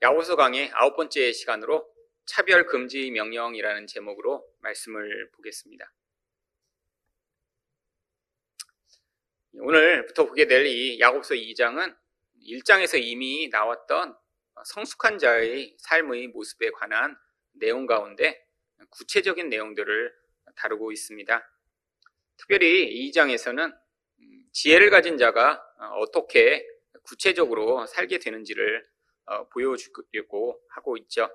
야고서 강의 아홉 번째 시간으로 차별 금지 명령이라는 제목으로 말씀을 보겠습니다. 오늘부터 보게 될 이 야고서 2장은 1장에서 이미 나왔던 성숙한 자의 삶의 모습에 관한 내용 가운데 구체적인 내용들을 다루고 있습니다. 특별히 2장에서는 지혜를 가진 자가 어떻게 구체적으로 살게 되는지를 보여주려고 하고 있죠.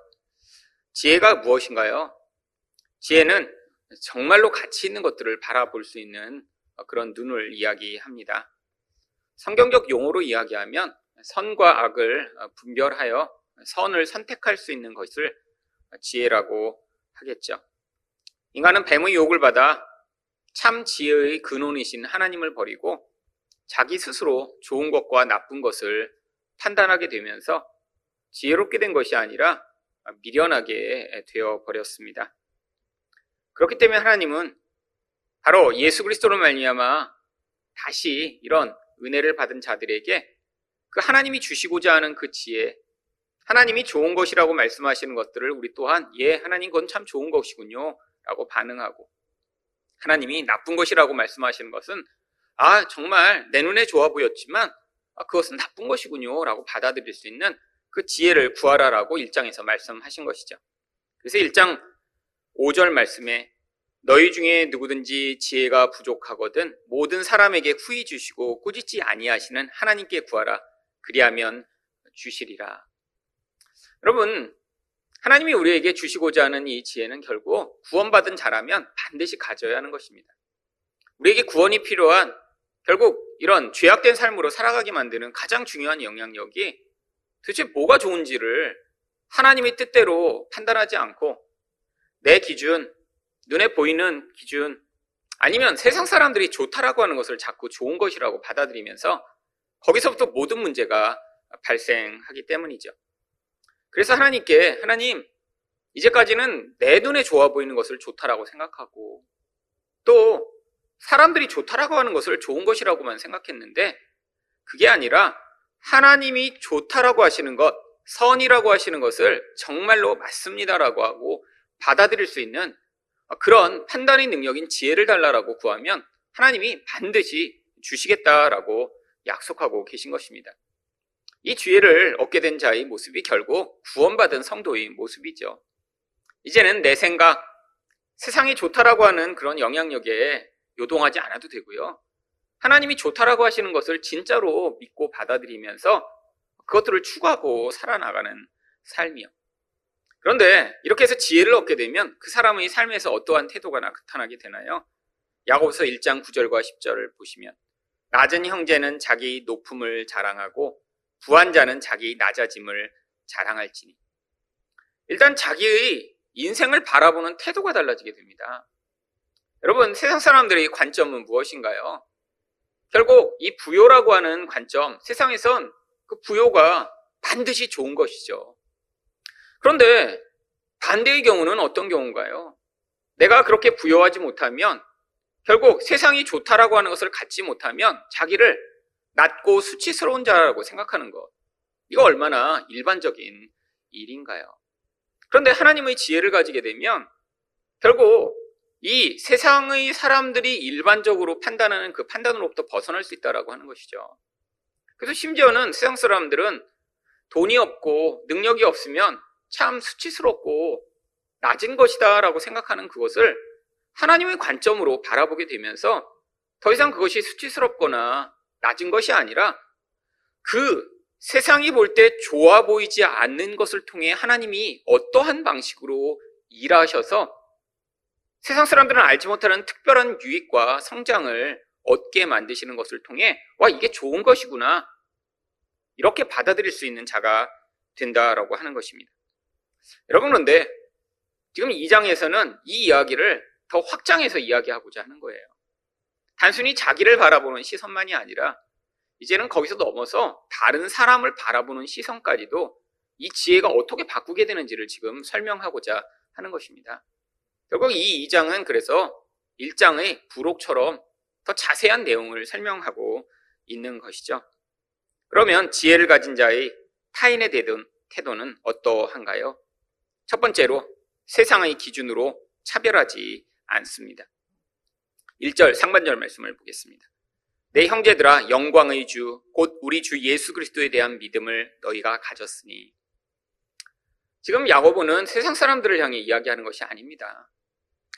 지혜가 무엇인가요? 지혜는 정말로 가치 있는 것들을 바라볼 수 있는 그런 눈을 이야기합니다. 성경적 용어로 이야기하면 선과 악을 분별하여 선을 선택할 수 있는 것을 지혜라고 하겠죠. 인간은 뱀의 욕을 받아 참 지혜의 근원이신 하나님을 버리고 자기 스스로 좋은 것과 나쁜 것을 판단하게 되면서 지혜롭게 된 것이 아니라 미련하게 되어 버렸습니다. 그렇기 때문에 하나님은 바로 예수 그리스도로 말미암아 다시 이런 은혜를 받은 자들에게 그 하나님이 주시고자 하는 그 지혜, 하나님이 좋은 것이라고 말씀하시는 것들을 우리 또한 예, 하나님 그건 참 좋은 것이군요. 라고 반응하고 하나님이 나쁜 것이라고 말씀하시는 것은 아, 정말 내 눈에 좋아 보였지만 아, 그것은 나쁜 것이군요. 라고 받아들일 수 있는 그 지혜를 구하라라고 1장에서 말씀하신 것이죠. 그래서 1장 5절 말씀에 너희 중에 누구든지 지혜가 부족하거든 모든 사람에게 후히 주시고 꾸짖지 아니하시는 하나님께 구하라. 그리하면 주시리라. 여러분, 하나님이 우리에게 주시고자 하는 이 지혜는 결국 구원받은 자라면 반드시 가져야 하는 것입니다. 우리에게 구원이 필요한 결국 이런 죄악된 삶으로 살아가게 만드는 가장 중요한 영향력이 도대체 뭐가 좋은지를 하나님의 뜻대로 판단하지 않고 내 기준, 눈에 보이는 기준, 아니면 세상 사람들이 좋다라고 하는 것을 자꾸 좋은 것이라고 받아들이면서 거기서부터 모든 문제가 발생하기 때문이죠. 그래서 하나님께 하나님 이제까지는 내 눈에 좋아 보이는 것을 좋다라고 생각하고 또 사람들이 좋다라고 하는 것을 좋은 것이라고만 생각했는데 그게 아니라 하나님이 좋다라고 하시는 것, 선이라고 하시는 것을 정말로 맞습니다라고 하고 받아들일 수 있는 그런 판단의 능력인 지혜를 달라라고 구하면 하나님이 반드시 주시겠다라고 약속하고 계신 것입니다. 이 지혜를 얻게 된 자의 모습이 결국 구원받은 성도의 모습이죠. 이제는 내 생각, 세상이 좋다라고 하는 그런 영향력에 요동하지 않아도 되고요. 하나님이 좋다라고 하시는 것을 진짜로 믿고 받아들이면서 그것들을 추구하고 살아나가는 삶이요. 그런데 이렇게 해서 지혜를 얻게 되면 그 사람의 삶에서 어떠한 태도가 나타나게 되나요? 야고보서 1장 9절과 10절을 보시면 낮은 형제는 자기 높음을 자랑하고 부한 자는 자기 낮아짐을 자랑할지니 일단 자기의 인생을 바라보는 태도가 달라지게 됩니다. 여러분 세상 사람들의 관점은 무엇인가요? 결국 이 부요라고 하는 관점, 세상에선 그 부요가 반드시 좋은 것이죠. 그런데 반대의 경우는 어떤 경우인가요? 내가 그렇게 부여하지 못하면 결국 세상이 좋다라고 하는 것을 갖지 못하면 자기를 낮고 수치스러운 자라고 생각하는 것. 이거 얼마나 일반적인 일인가요? 그런데 하나님의 지혜를 가지게 되면 결국 이 세상의 사람들이 일반적으로 판단하는 그 판단으로부터 벗어날 수 있다라고 하는 것이죠. 그래서 심지어는 세상 사람들은 돈이 없고 능력이 없으면 참 수치스럽고 낮은 것이다라고 생각하는 그것을 하나님의 관점으로 바라보게 되면서 더 이상 그것이 수치스럽거나 낮은 것이 아니라 그 세상이 볼 때 좋아 보이지 않는 것을 통해 하나님이 어떠한 방식으로 일하셔서 세상 사람들은 알지 못하는 특별한 유익과 성장을 얻게 만드시는 것을 통해 와 이게 좋은 것이구나 이렇게 받아들일 수 있는 자가 된다라고 하는 것입니다. 여러분 그런데 지금 2장에서는 이 이야기를 더 확장해서 이야기하고자 하는 거예요. 단순히 자기를 바라보는 시선만이 아니라 이제는 거기서 넘어서 다른 사람을 바라보는 시선까지도 이 지혜가 어떻게 바꾸게 되는지를 지금 설명하고자 하는 것입니다. 결국 이 2장은 그래서 1장의 부록처럼 더 자세한 내용을 설명하고 있는 것이죠. 그러면 지혜를 가진 자의 타인에 대든 태도는 어떠한가요? 첫 번째로 세상의 기준으로 차별하지 않습니다. 1절 상반절 말씀을 보겠습니다. 내 형제들아 영광의 주 곧 우리 주 예수 그리스도에 대한 믿음을 너희가 가졌으니 지금 야고보는 세상 사람들을 향해 이야기하는 것이 아닙니다.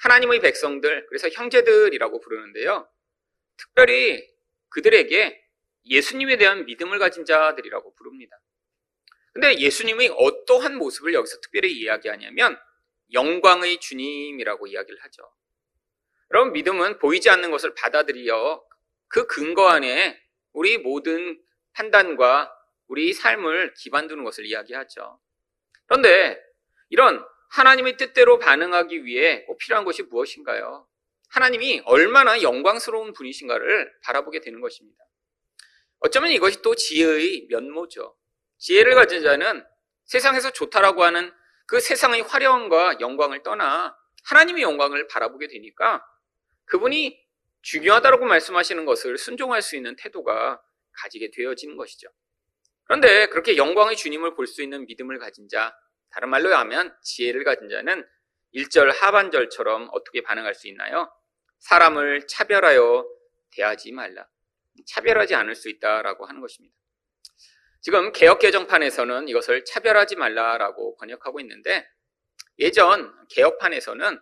하나님의 백성들 그래서 형제들이라고 부르는데요. 특별히 그들에게 예수님에 대한 믿음을 가진 자들이라고 부릅니다. 근데 예수님의 어떠한 모습을 여기서 특별히 이야기하냐면 영광의 주님이라고 이야기를 하죠. 여러분 믿음은 보이지 않는 것을 받아들여 그 근거 안에 우리 모든 판단과 우리 삶을 기반 두는 것을 이야기하죠. 그런데 이런 하나님의 뜻대로 반응하기 위해 꼭 필요한 것이 무엇인가요? 하나님이 얼마나 영광스러운 분이신가를 바라보게 되는 것입니다. 어쩌면 이것이 또 지혜의 면모죠. 지혜를 가진 자는 세상에서 좋다라고 하는 그 세상의 화려함과 영광을 떠나 하나님의 영광을 바라보게 되니까 그분이 중요하다라고 말씀하시는 것을 순종할 수 있는 태도가 가지게 되어지는 것이죠. 그런데 그렇게 영광의 주님을 볼 수 있는 믿음을 가진 자, 다른 말로 하면 지혜를 가진 자는 1절 하반절처럼 어떻게 반응할 수 있나요? 사람을 차별하여 대하지 말라. 차별하지 않을 수 있다라고 하는 것입니다. 지금 개혁 개정판에서는 이것을 차별하지 말라라고 번역하고 있는데 예전 개혁판에서는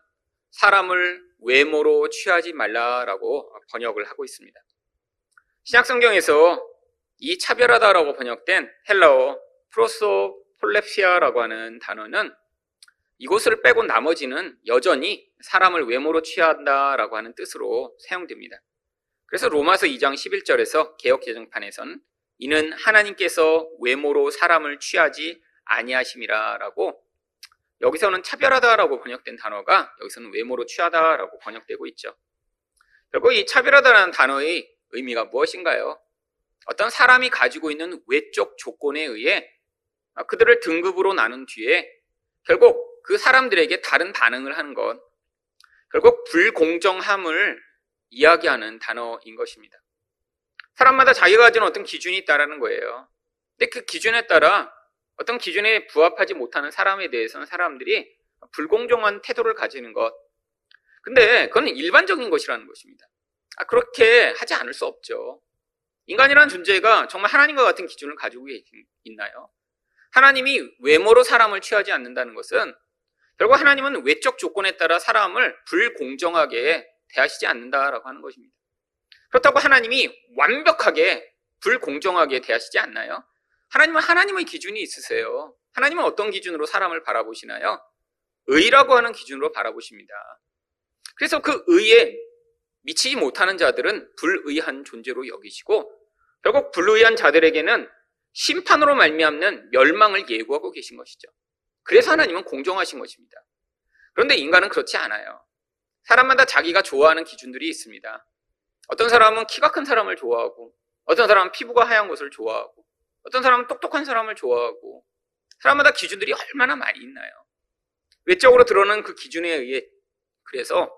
사람을 외모로 취하지 말라라고 번역을 하고 있습니다. 신약 성경에서 이 차별하다라고 번역된 헬라어 프로소폴레피아라고 하는 단어는 이곳을 빼고 나머지는 여전히 사람을 외모로 취한다라고 하는 뜻으로 사용됩니다. 그래서 로마서 2장 11절에서 개혁 개정판에서는 이는 하나님께서 외모로 사람을 취하지 아니하심이라라고 여기서는 차별하다라고 번역된 단어가 여기서는 외모로 취하다라고 번역되고 있죠. 결국 이 차별하다라는 단어의 의미가 무엇인가요? 어떤 사람이 가지고 있는 외적 조건에 의해 그들을 등급으로 나눈 뒤에 결국 그 사람들에게 다른 반응을 하는 것, 결국 불공정함을 이야기하는 단어인 것입니다. 사람마다 자기가 가진 어떤 기준이 있다라는 거예요. 근데 그 기준에 따라 어떤 기준에 부합하지 못하는 사람에 대해서는 사람들이 불공정한 태도를 가지는 것. 근데 그건 일반적인 것이라는 것입니다. 아, 그렇게 하지 않을 수 없죠. 인간이라는 존재가 정말 하나님과 같은 기준을 가지고 있나요? 하나님이 외모로 사람을 취하지 않는다는 것은 결국 하나님은 외적 조건에 따라 사람을 불공정하게 대하시지 않는다라고 하는 것입니다. 그렇다고 하나님이 완벽하게 불공정하게 대하시지 않나요? 하나님은 하나님의 기준이 있으세요. 하나님은 어떤 기준으로 사람을 바라보시나요? 의라고 하는 기준으로 바라보십니다. 그래서 그 의에 미치지 못하는 자들은 불의한 존재로 여기시고 결국 불의한 자들에게는 심판으로 말미암는 멸망을 예고하고 계신 것이죠. 그래서 하나님은 공정하신 것입니다. 그런데 인간은 그렇지 않아요. 사람마다 자기가 좋아하는 기준들이 있습니다. 어떤 사람은 키가 큰 사람을 좋아하고, 어떤 사람은 피부가 하얀 것을 좋아하고, 어떤 사람은 똑똑한 사람을 좋아하고, 사람마다 기준들이 얼마나 많이 있나요? 외적으로 드러나는 그 기준에 의해 그래서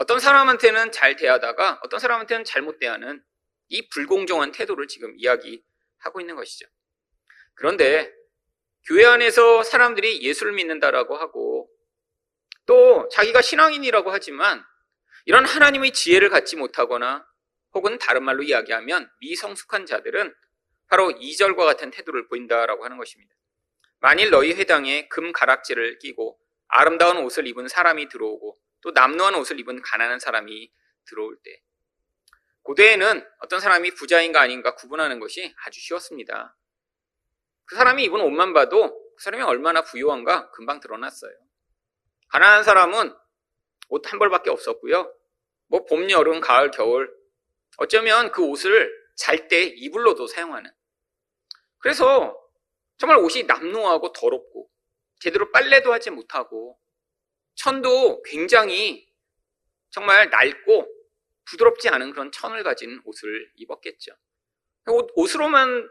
어떤 사람한테는 잘 대하다가 어떤 사람한테는 잘못 대하는 이 불공정한 태도를 지금 이야기하고 있는 것이죠. 그런데 교회 안에서 사람들이 예수를 믿는다라고 하고 또 자기가 신앙인이라고 하지만 이런 하나님의 지혜를 갖지 못하거나 혹은 다른 말로 이야기하면 미성숙한 자들은 바로 2절과 같은 태도를 보인다라고 하는 것입니다. 만일 너희 회당에 금 가락지를 끼고 아름다운 옷을 입은 사람이 들어오고 또 남루한 옷을 입은 가난한 사람이 들어올 때 고대에는 어떤 사람이 부자인가 아닌가 구분하는 것이 아주 쉬웠습니다. 그 사람이 입은 옷만 봐도 그 사람이 얼마나 부유한가 금방 드러났어요. 가난한 사람은 옷 한 벌밖에 없었고요. 뭐 봄, 여름, 가을, 겨울 어쩌면 그 옷을 잘 때 이불로도 사용하는. 그래서 정말 옷이 남루하고 더럽고 제대로 빨래도 하지 못하고 천도 굉장히 정말 낡고 부드럽지 않은 그런 천을 가진 옷을 입었겠죠. 옷 으로만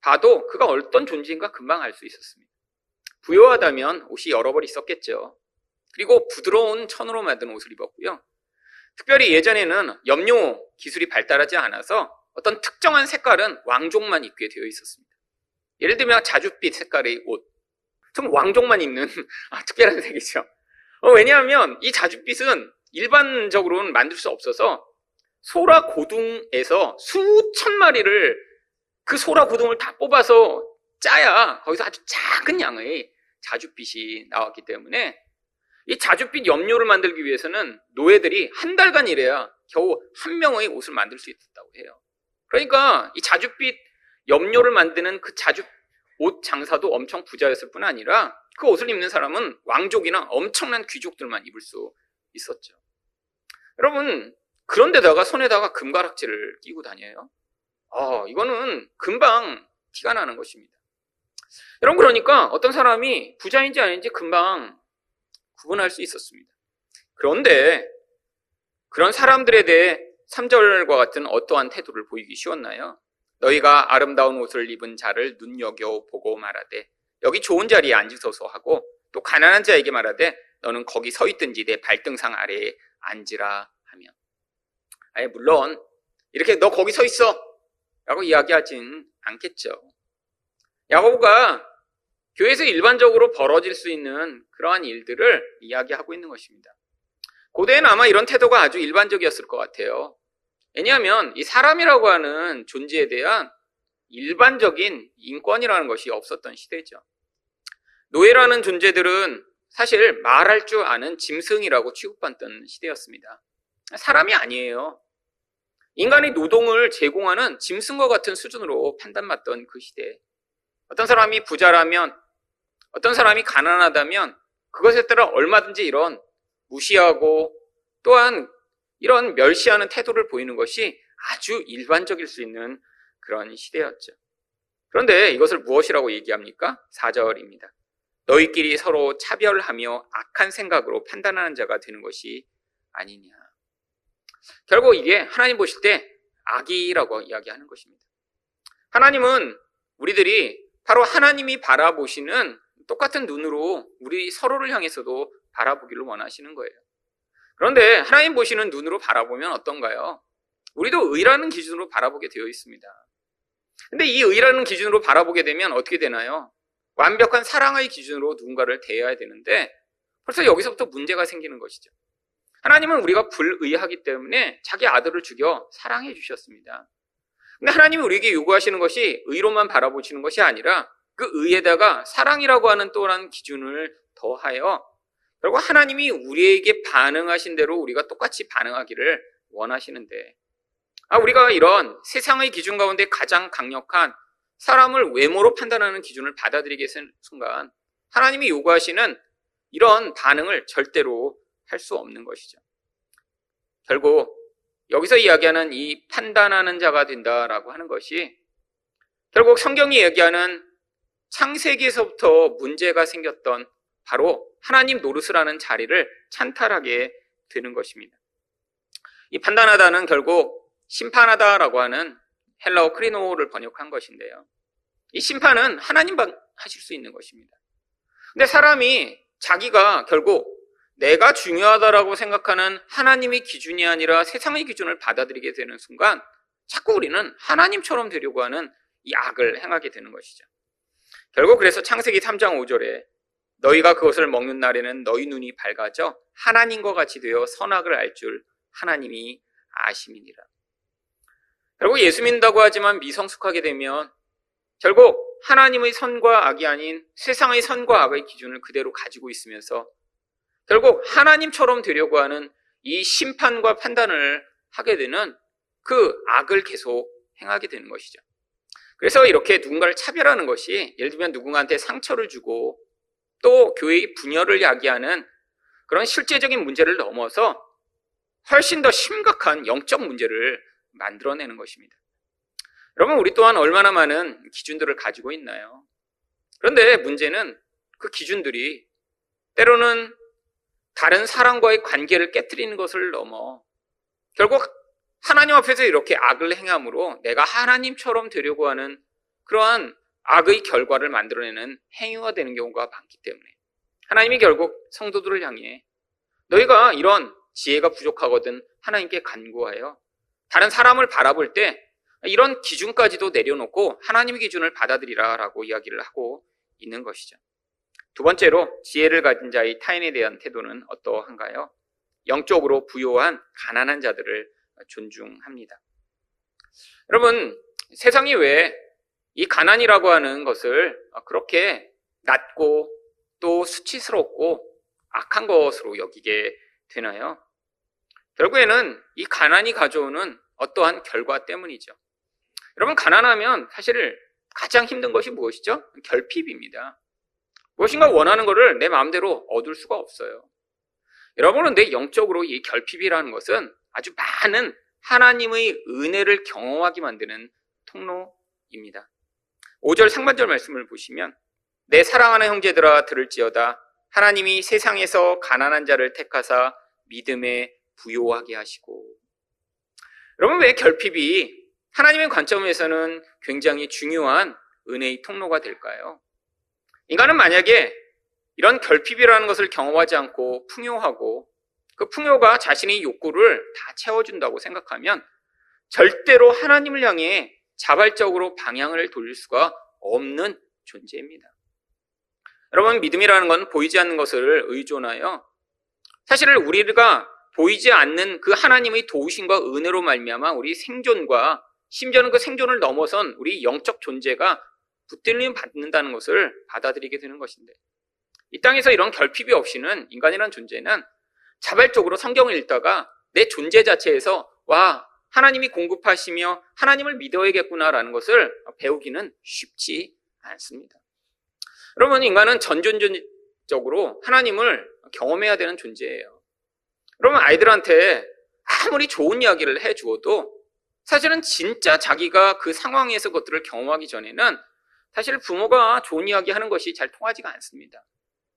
봐도 그가 어떤 존재인가 금방 알 수 있었습니다. 부여하다면 옷이 여러 벌 있었겠죠. 그리고 부드러운 천으로 만든 옷을 입었고요. 특별히 예전에는 염료 기술이 발달하지 않아서 어떤 특정한 색깔은 왕족만 입게 되어 있었습니다. 예를 들면 자줏빛 색깔의 옷, 좀 왕족만 입는 아, 특별한 색이죠. 어, 왜냐하면 이 자줏빛은 일반적으로는 만들 수 없어서 소라 고둥에서 수천 마리를 그 소라 고둥을 다 뽑아서 짜야 거기서 아주 작은 양의 자줏빛이 나왔기 때문에 이 자줏빛 염료를 만들기 위해서는 노예들이 한 달간 일해야 겨우 한 명의 옷을 만들 수 있었다고 해요. 그러니까 이 자줏빛 염료를 만드는 그 자줏 옷 장사도 엄청 부자였을 뿐 아니라 그 옷을 입는 사람은 왕족이나 엄청난 귀족들만 입을 수 있었죠. 여러분, 그런데다가 손에다가 금가락지를 끼고 다녀요. 아, 이거는 금방 티가 나는 것입니다. 여러분, 그러니까 어떤 사람이 부자인지 아닌지 금방 구분할 수 있었습니다. 그런데 그런 사람들에 대해 3절과 같은 어떠한 태도를 보이기 쉬웠나요? 너희가 아름다운 옷을 입은 자를 눈여겨 보고 말하되 여기 좋은 자리에 앉으소서 하고 또 가난한 자에게 말하되 너는 거기 서 있든지 내 발등상 아래에 앉으라 하며 아예 물론 이렇게 너 거기 서 있어 라고 이야기하진 않겠죠. 야고보가 교회에서 일반적으로 벌어질 수 있는 그러한 일들을 이야기하고 있는 것입니다. 고대에는 아마 이런 태도가 아주 일반적이었을 것 같아요. 왜냐하면 이 사람이라고 하는 존재에 대한 일반적인 인권이라는 것이 없었던 시대죠. 노예라는 존재들은 사실 말할 줄 아는 짐승이라고 취급받던 시대였습니다. 사람이 아니에요. 인간의 노동을 제공하는 짐승과 같은 수준으로 판단받던 그 시대. 어떤 사람이 부자라면, 어떤 사람이 가난하다면, 그것에 따라 얼마든지 이런 무시하고 또한 이런 멸시하는 태도를 보이는 것이 아주 일반적일 수 있는 그런 시대였죠. 그런데 이것을 무엇이라고 얘기합니까? 4절입니다. 너희끼리 서로 차별하며 악한 생각으로 판단하는 자가 되는 것이 아니냐. 결국 이게 하나님 보실 때 악이라고 이야기하는 것입니다. 하나님은 우리들이 바로 하나님이 바라보시는 똑같은 눈으로 우리 서로를 향해서도 바라보기를 원하시는 거예요. 그런데 하나님 보시는 눈으로 바라보면 어떤가요? 우리도 의라는 기준으로 바라보게 되어 있습니다. 근데 이 의라는 기준으로 바라보게 되면 어떻게 되나요? 완벽한 사랑의 기준으로 누군가를 대해야 되는데 벌써 여기서부터 문제가 생기는 것이죠. 하나님은 우리가 불의하기 때문에 자기 아들을 죽여 사랑해 주셨습니다. 근데 하나님이 우리에게 요구하시는 것이 의로만 바라보시는 것이 아니라 그 의에다가 사랑이라고 하는 또한 기준을 더하여 결국 하나님이 우리에게 반응하신 대로 우리가 똑같이 반응하기를 원하시는데 아, 우리가 이런 세상의 기준 가운데 가장 강력한 사람을 외모로 판단하는 기준을 받아들이게 되는 순간 하나님이 요구하시는 이런 반응을 절대로 할 수 없는 것이죠. 결국 여기서 이야기하는 이 판단하는 자가 된다라고 하는 것이 결국 성경이 얘기하는 창세기에서부터 문제가 생겼던 바로 하나님 노릇을 하는 자리를 찬탈하게 되는 것입니다. 이 판단하다는 결국 심판하다라고 하는 헬라어 크리노를 번역한 것인데요. 이 심판은 하나님 하실 수 있는 것입니다. 근데 사람이 자기가 결국 내가 중요하다라고 생각하는 하나님의 기준이 아니라 세상의 기준을 받아들이게 되는 순간 자꾸 우리는 하나님처럼 되려고 하는 이 악을 행하게 되는 것이죠. 결국 그래서 창세기 3장 5절에 너희가 그것을 먹는 날에는 너희 눈이 밝아져 하나님과 같이 되어 선악을 알 줄 하나님이 아심이니라. 결국 예수 믿는다고 하지만 미성숙하게 되면 결국 하나님의 선과 악이 아닌 세상의 선과 악의 기준을 그대로 가지고 있으면서 결국 하나님처럼 되려고 하는 이 심판과 판단을 하게 되는 그 악을 계속 행하게 되는 것이죠. 그래서 이렇게 누군가를 차별하는 것이 예를 들면 누군가한테 상처를 주고 또 교회의 분열을 야기하는 그런 실제적인 문제를 넘어서 훨씬 더 심각한 영적 문제를 만들어내는 것입니다. 여러분, 우리 또한 얼마나 많은 기준들을 가지고 있나요? 그런데 문제는 그 기준들이 때로는 다른 사람과의 관계를 깨뜨리는 것을 넘어 결국 하나님 앞에서 이렇게 악을 행함으로 내가 하나님처럼 되려고 하는 그러한 악의 결과를 만들어내는 행위가 되는 경우가 많기 때문에 하나님이 결국 성도들을 향해 너희가 이런 지혜가 부족하거든 하나님께 간구하여 다른 사람을 바라볼 때 이런 기준까지도 내려놓고 하나님의 기준을 받아들이라라고 이야기를 하고 있는 것이죠. 두 번째로 지혜를 가진 자의 타인에 대한 태도는 어떠한가요? 영적으로 부요한 가난한 자들을 존중합니다. 여러분, 세상이 왜 이 가난이라고 하는 것을 그렇게 낮고 또 수치스럽고 악한 것으로 여기게 되나요? 결국에는 이 가난이 가져오는 어떠한 결과 때문이죠. 여러분, 가난하면 사실 가장 힘든 것이 무엇이죠? 결핍입니다. 무엇인가 원하는 것을 내 마음대로 얻을 수가 없어요. 여러분은 내 영적으로 이 결핍이라는 것은 아주 많은 하나님의 은혜를 경험하게 만드는 통로입니다. 5절 상반절 말씀을 보시면 내 사랑하는 형제들아 들을지어다 하나님이 세상에서 가난한 자를 택하사 믿음에 부요하게 하시고 여러분 왜 결핍이 하나님의 관점에서는 굉장히 중요한 은혜의 통로가 될까요? 인간은 만약에 이런 결핍이라는 것을 경험하지 않고 풍요하고 그 풍요가 자신의 욕구를 다 채워준다고 생각하면 절대로 하나님을 향해 자발적으로 방향을 돌릴 수가 없는 존재입니다. 여러분, 믿음이라는 건 보이지 않는 것을 의존하여 사실 우리가 보이지 않는 그 하나님의 도우심과 은혜로 말미암아 우리 생존과 심지어는 그 생존을 넘어선 우리 영적 존재가 붙들림 받는다는 것을 받아들이게 되는 것인데 이 땅에서 이런 결핍이 없이는 인간이란 존재는 자발적으로 성경을 읽다가 내 존재 자체에서 와 하나님이 공급하시며 하나님을 믿어야겠구나라는 것을 배우기는 쉽지 않습니다. 여러분 인간은 전존적으로 하나님을 경험해야 되는 존재예요. 그러면 아이들한테 아무리 좋은 이야기를 해 주어도 사실은 진짜 자기가 그 상황에서 그것들을 경험하기 전에는 사실 부모가 좋은 이야기 하는 것이 잘 통하지가 않습니다.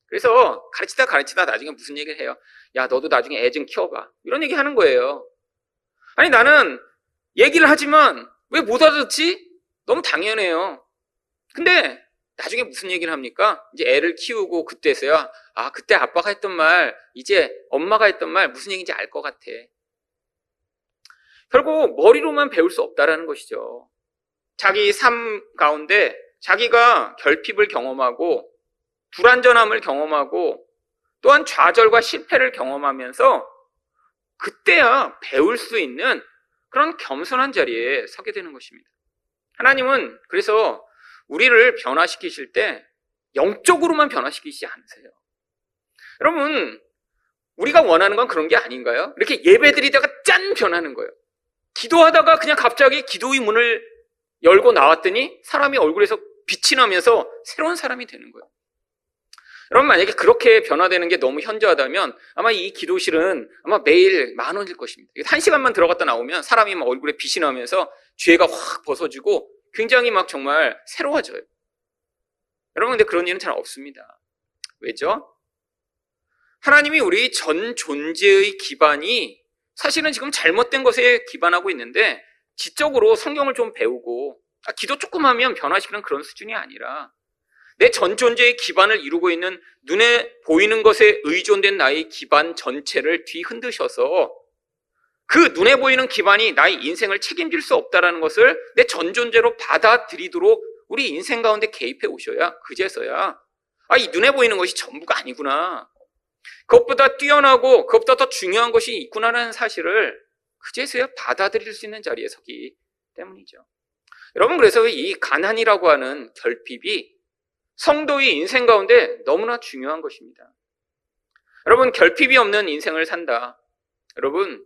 그래서 가르치다 가르치다 나중에 무슨 얘기를 해요? 야, 너도 나중에 애 좀 키워봐. 이런 얘기 하는 거예요. 아니, 나는 얘기를 하지만 왜 못 알아듣지? 너무 당연해요. 근데 나중에 무슨 얘기를 합니까? 이제 애를 키우고 그때서야, 아, 그때 아빠가 했던 말, 이제 엄마가 했던 말 무슨 얘기인지 알 것 같아. 결국 머리로만 배울 수 없다라는 것이죠. 자기 삶 가운데 자기가 결핍을 경험하고 불완전함을 경험하고 또한 좌절과 실패를 경험하면서 그때야 배울 수 있는 그런 겸손한 자리에 서게 되는 것입니다. 하나님은 그래서 우리를 변화시키실 때 영적으로만 변화시키지 않으세요. 여러분, 우리가 원하는 건 그런 게 아닌가요? 이렇게 예배 드리다가 짠 변하는 거예요. 기도하다가 그냥 갑자기 기도의 문을 열고 나왔더니 사람이 얼굴에서 빛이 나면서 새로운 사람이 되는 거예요. 여러분 만약에 그렇게 변화되는 게 너무 현저하다면 아마 이 기도실은 아마 매일 만 원일 것입니다. 한 시간만 들어갔다 나오면 사람이 막 얼굴에 빛이 나면서 죄가 확 벗어지고 굉장히 막 정말 새로워져요. 여러분 근데 그런 일은 잘 없습니다. 왜죠? 하나님이 우리 전 존재의 기반이 사실은 지금 잘못된 것에 기반하고 있는데 지적으로 성경을 좀 배우고 아, 기도 조금 하면 변화시키는 그런 수준이 아니라 내 전 존재의 기반을 이루고 있는 눈에 보이는 것에 의존된 나의 기반 전체를 뒤흔드셔서 그 눈에 보이는 기반이 나의 인생을 책임질 수 없다라는 것을 내 전 존재로 받아들이도록 우리 인생 가운데 개입해 오셔야 그제서야 아, 이 눈에 보이는 것이 전부가 아니구나. 그것보다 뛰어나고 그것보다 더 중요한 것이 있구나라는 사실을 그제서야 받아들일 수 있는 자리에 서기 때문이죠. 여러분 그래서 이 가난이라고 하는 결핍이 성도의 인생 가운데 너무나 중요한 것입니다. 여러분 결핍이 없는 인생을 산다. 여러분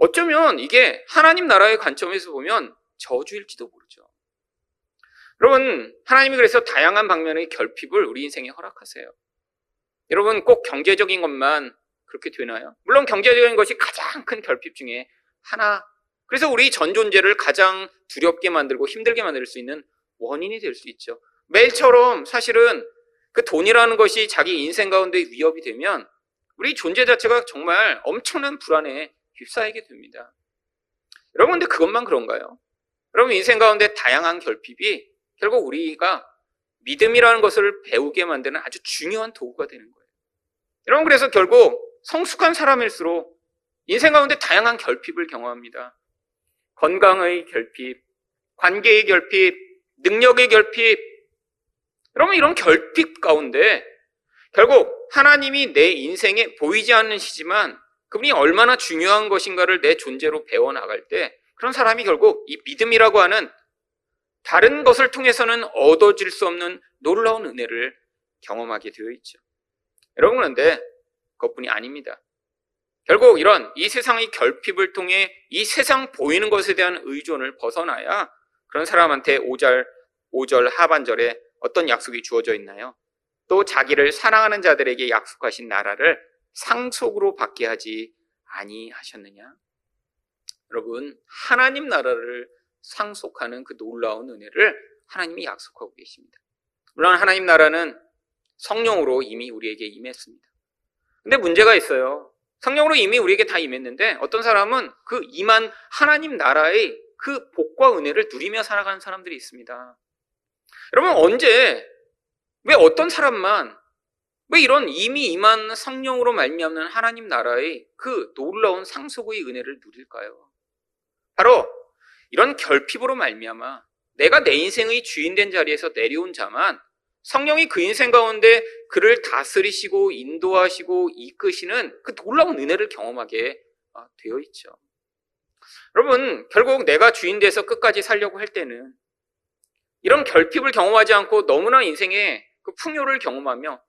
어쩌면 이게 하나님 나라의 관점에서 보면 저주일지도 모르죠. 여러분 하나님이 그래서 다양한 방면의 결핍을 우리 인생에 허락하세요. 여러분 꼭 경제적인 것만 그렇게 되나요? 물론 경제적인 것이 가장 큰 결핍 중에 하나. 그래서 우리 전 존재를 가장 두렵게 만들고 힘들게 만들 수 있는 원인이 될 수 있죠. 매일처럼 사실은 그 돈이라는 것이 자기 인생 가운데 위협이 되면 우리 존재 자체가 정말 엄청난 불안에 휩싸이게 됩니다. 여러분, 근데 그것만 그런가요? 여러분, 인생 가운데 다양한 결핍이 결국 우리가 믿음이라는 것을 배우게 만드는 아주 중요한 도구가 되는 거예요. 여러분, 그래서 결국 성숙한 사람일수록 인생 가운데 다양한 결핍을 경험합니다. 건강의 결핍, 관계의 결핍, 능력의 결핍, 여러분 이런 결핍 가운데 결국 하나님이 내 인생에 보이지 않는 시지만 그분이 얼마나 중요한 것인가를 내 존재로 배워나갈 때 그런 사람이 결국 이 믿음이라고 하는 다른 것을 통해서는 얻어질 수 없는 놀라운 은혜를 경험하게 되어 있죠. 여러분 그런데 그것뿐이 아닙니다. 결국 이런 이 세상의 결핍을 통해 이 세상 보이는 것에 대한 의존을 벗어나야 그런 사람한테 5절, 5절 하반절에 어떤 약속이 주어져 있나요? 또 자기를 사랑하는 자들에게 약속하신 나라를 상속으로 받게 하지 아니하셨느냐? 여러분, 하나님 나라를 상속하는 그 놀라운 은혜를 하나님이 약속하고 계십니다. 물론 하나님 나라는 성령으로 이미 우리에게 임했습니다. 근데 문제가 있어요. 성령으로 이미 우리에게 다 임했는데 어떤 사람은 그 임한 하나님 나라의 그 복과 은혜를 누리며 살아가는 사람들이 있습니다. 여러분 언제 왜 어떤 사람만 왜 이런 이미 임한 성령으로 말미암는 하나님 나라의 그 놀라운 상속의 은혜를 누릴까요? 바로 이런 결핍으로 말미암아 내가 내 인생의 주인 된 자리에서 내려온 자만 성령이 그 인생 가운데 그를 다스리시고 인도하시고 이끄시는 그 놀라운 은혜를 경험하게 아, 되어 있죠. 여러분, 결국 내가 주인 돼서 끝까지 살려고 할 때는 이런 결핍을 경험하지 않고 너무나 인생의 그 풍요를 경험하며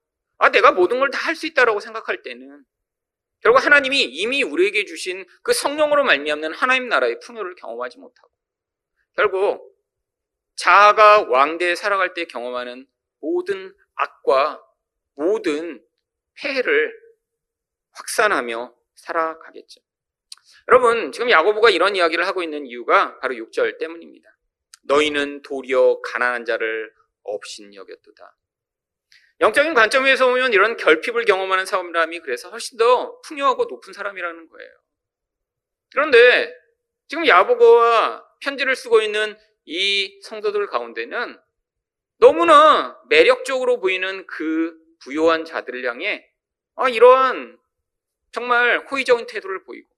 아, 내가 모든 걸 다 할 수 있다라고 생각할 때는 결국 하나님이 이미 우리에게 주신 그 성령으로 말미암는 하나님 나라의 풍요를 경험하지 못하고 결국 자아가 왕대에 살아갈 때 경험하는 모든 악과 모든 폐해를 확산하며 살아가겠죠. 여러분, 지금 야고보가 이런 이야기를 하고 있는 이유가 바로 6절 때문입니다. 너희는 도리어 가난한 자를 없인 여겼도다. 영적인 관점에서 보면 이런 결핍을 경험하는 사람이 그래서 훨씬 더 풍요하고 높은 사람이라는 거예요. 그런데 지금 야보고와 편지를 쓰고 있는 이 성도들 가운데는 너무나 매력적으로 보이는 그 부요한 자들을 향해 아, 이러한 정말 호의적인 태도를 보이고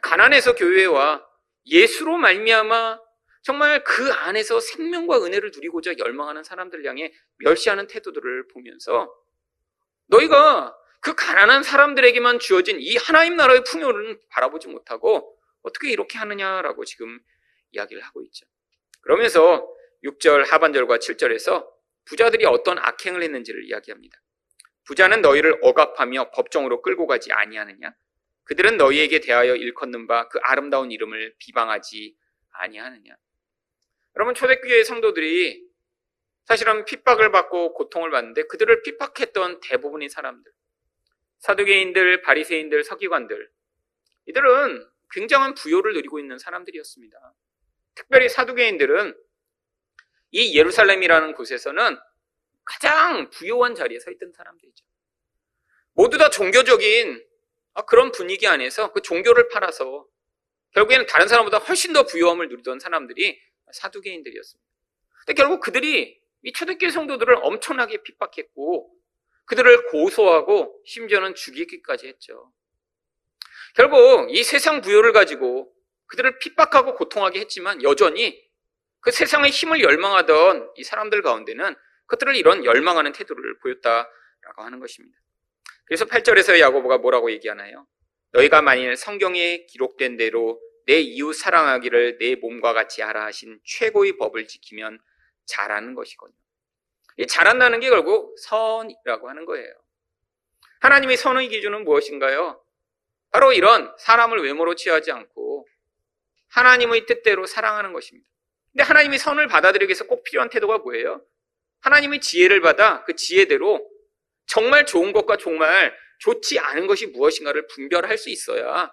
가난해서 교회와 예수로 말미암아 정말 그 안에서 생명과 은혜를 누리고자 열망하는 사람들 향해 멸시하는 태도들을 보면서 너희가 그 가난한 사람들에게만 주어진 이 하나님 나라의 풍요를 바라보지 못하고 어떻게 이렇게 하느냐라고 지금 이야기를 하고 있죠. 그러면서 6절 하반절과 7절에서 부자들이 어떤 악행을 했는지를 이야기합니다. 부자는 너희를 억압하며 법정으로 끌고 가지 아니하느냐? 그들은 너희에게 대하여 일컫는 바 그 아름다운 이름을 비방하지 아니하느냐? 여러분 초대교회 성도들이 사실은 핍박을 받고 고통을 받는데 그들을 핍박했던 대부분의 사람들, 사두개인들, 바리새인들, 서기관들, 이들은 굉장한 부요를 누리고 있는 사람들이었습니다. 특별히 사두개인들은 이 예루살렘이라는 곳에서는 가장 부요한 자리에 서 있던 사람들이죠. 모두 다 종교적인 그런 분위기 안에서 그 종교를 팔아서 결국에는 다른 사람보다 훨씬 더 부요함을 누리던 사람들이 사두개인들이었습니다. 근데 결국 그들이 이 초대교회 성도들을 엄청나게 핍박했고 그들을 고소하고 심지어는 죽이기까지 했죠. 결국 이 세상 부요를 가지고 그들을 핍박하고 고통하게 했지만 여전히 그 세상의 힘을 열망하던 이 사람들 가운데는 그들을 이런 열망하는 태도를 보였다라고 하는 것입니다. 그래서 8절에서 야고보가 뭐라고 얘기하나요? 너희가 만일 성경에 기록된 대로 내 이웃 사랑하기를 내 몸과 같이 하라 하신 최고의 법을 지키면 잘하는 것이거든요. 이 잘한다는 게 결국 선이라고 하는 거예요. 하나님의 선의 기준은 무엇인가요? 바로 이런 사람을 외모로 취하지 않고 하나님의 뜻대로 사랑하는 것입니다. 근데 하나님이 선을 받아들이기 위해서 꼭 필요한 태도가 뭐예요? 하나님의 지혜를 받아 그 지혜대로 정말 좋은 것과 정말 좋지 않은 것이 무엇인가를 분별할 수 있어야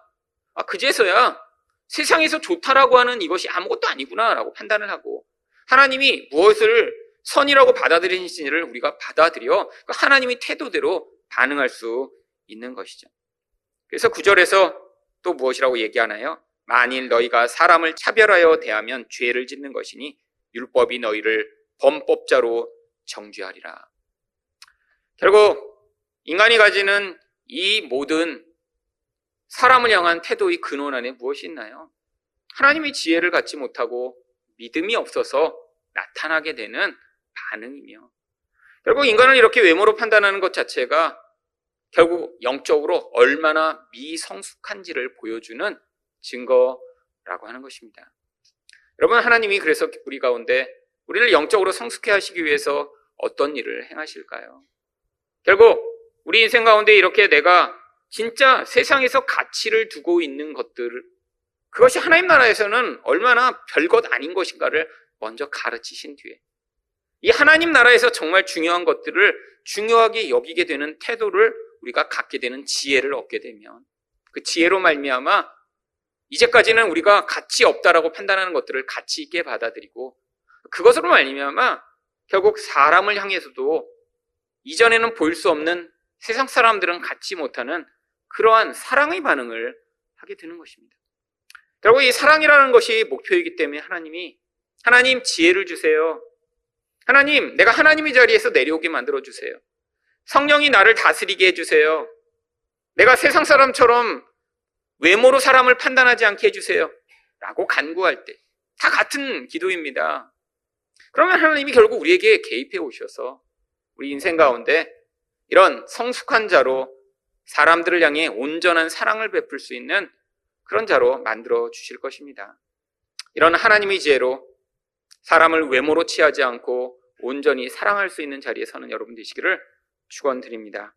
아, 그제서야 세상에서 좋다라고 하는 이것이 아무것도 아니구나라고 판단을 하고 하나님이 무엇을 선이라고 받아들이시지를 우리가 받아들여 그 하나님의 태도대로 반응할 수 있는 것이죠. 그래서 구절에서 또 무엇이라고 얘기하나요? 만일 너희가 사람을 차별하여 대하면 죄를 짓는 것이니 율법이 너희를 범법자로 정죄하리라. 결국 인간이 가지는 이 모든 사람을 향한 태도의 근원 안에 무엇이 있나요? 하나님의 지혜를 갖지 못하고 믿음이 없어서 나타나게 되는 반응이며 결국 인간을 이렇게 외모로 판단하는 것 자체가 결국 영적으로 얼마나 미성숙한지를 보여주는 증거라고 하는 것입니다. 여러분, 하나님이 그래서 우리 가운데 우리를 영적으로 성숙해 하시기 위해서 어떤 일을 행하실까요? 결국 우리 인생 가운데 이렇게 내가 진짜 세상에서 가치를 두고 있는 것들, 그것이 하나님 나라에서는 얼마나 별것 아닌 것인가를 먼저 가르치신 뒤에 이 하나님 나라에서 정말 중요한 것들을 중요하게 여기게 되는 태도를 우리가 갖게 되는 지혜를 얻게 되면 그 지혜로 말미암아 이제까지는 우리가 가치 없다라고 판단하는 것들을 가치 있게 받아들이고 그것으로 말미암아 결국 사람을 향해서도 이전에는 보일 수 없는 세상 사람들은 갖지 못하는 그러한 사랑의 반응을 하게 되는 것입니다. 결국 이 사랑이라는 것이 목표이기 때문에 하나님이 하나님 지혜를 주세요. 하나님, 내가 하나님의 자리에서 내려오게 만들어 주세요. 성령이 나를 다스리게 해 주세요. 내가 세상 사람처럼 외모로 사람을 판단하지 않게 해 주세요. 라고 간구할 때. 다 같은 기도입니다. 그러면 하나님이 결국 우리에게 개입해 오셔서 우리 인생 가운데 이런 성숙한 자로 사람들을 향해 온전한 사랑을 베풀 수 있는 그런 자로 만들어 주실 것입니다. 이런 하나님의 지혜로 사람을 외모로 취하지 않고 온전히 사랑할 수 있는 자리에 서는 여러분 되시기를 축원드립니다.